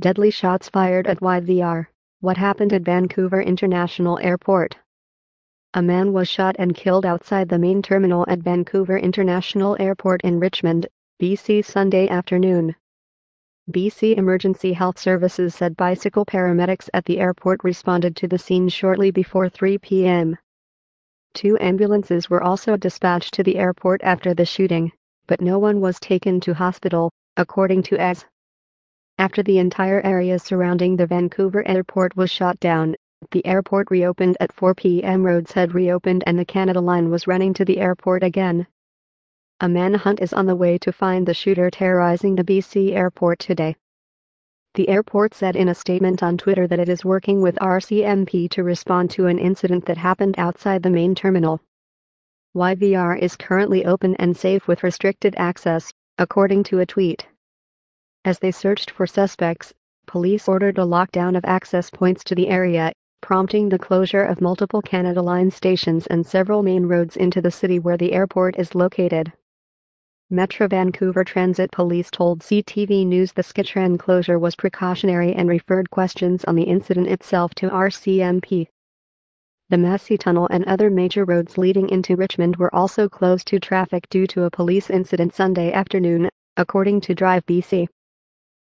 Deadly shots fired at YVR. What happened at Vancouver International Airport? A man was shot and killed outside the main terminal at Vancouver International Airport in Richmond, BC Sunday afternoon. BC Emergency Health Services said bicycle paramedics at the airport responded to the scene shortly before 3 p.m. Two ambulances were also dispatched to the airport after the shooting, but no one was taken to hospital, according to AS. After the entire area surrounding the Vancouver airport was shot down, the airport reopened at 4 p.m. Roads had reopened and the Canada Line was running to the airport again. A manhunt is on the way to find the shooter terrorizing the BC airport today. The airport said in a statement on Twitter that it is working with RCMP to respond to an incident that happened outside the main terminal. YVR is currently open and safe with restricted access, according to a tweet. As they searched for suspects, police ordered a lockdown of access points to the area, prompting the closure of multiple Canada Line stations and several main roads into the city where the airport is located. Metro Vancouver Transit Police told CTV News the SkyTrain closure was precautionary and referred questions on the incident itself to RCMP. The Massey Tunnel and other major roads leading into Richmond were also closed to traffic due to a police incident Sunday afternoon, according to Drive BC.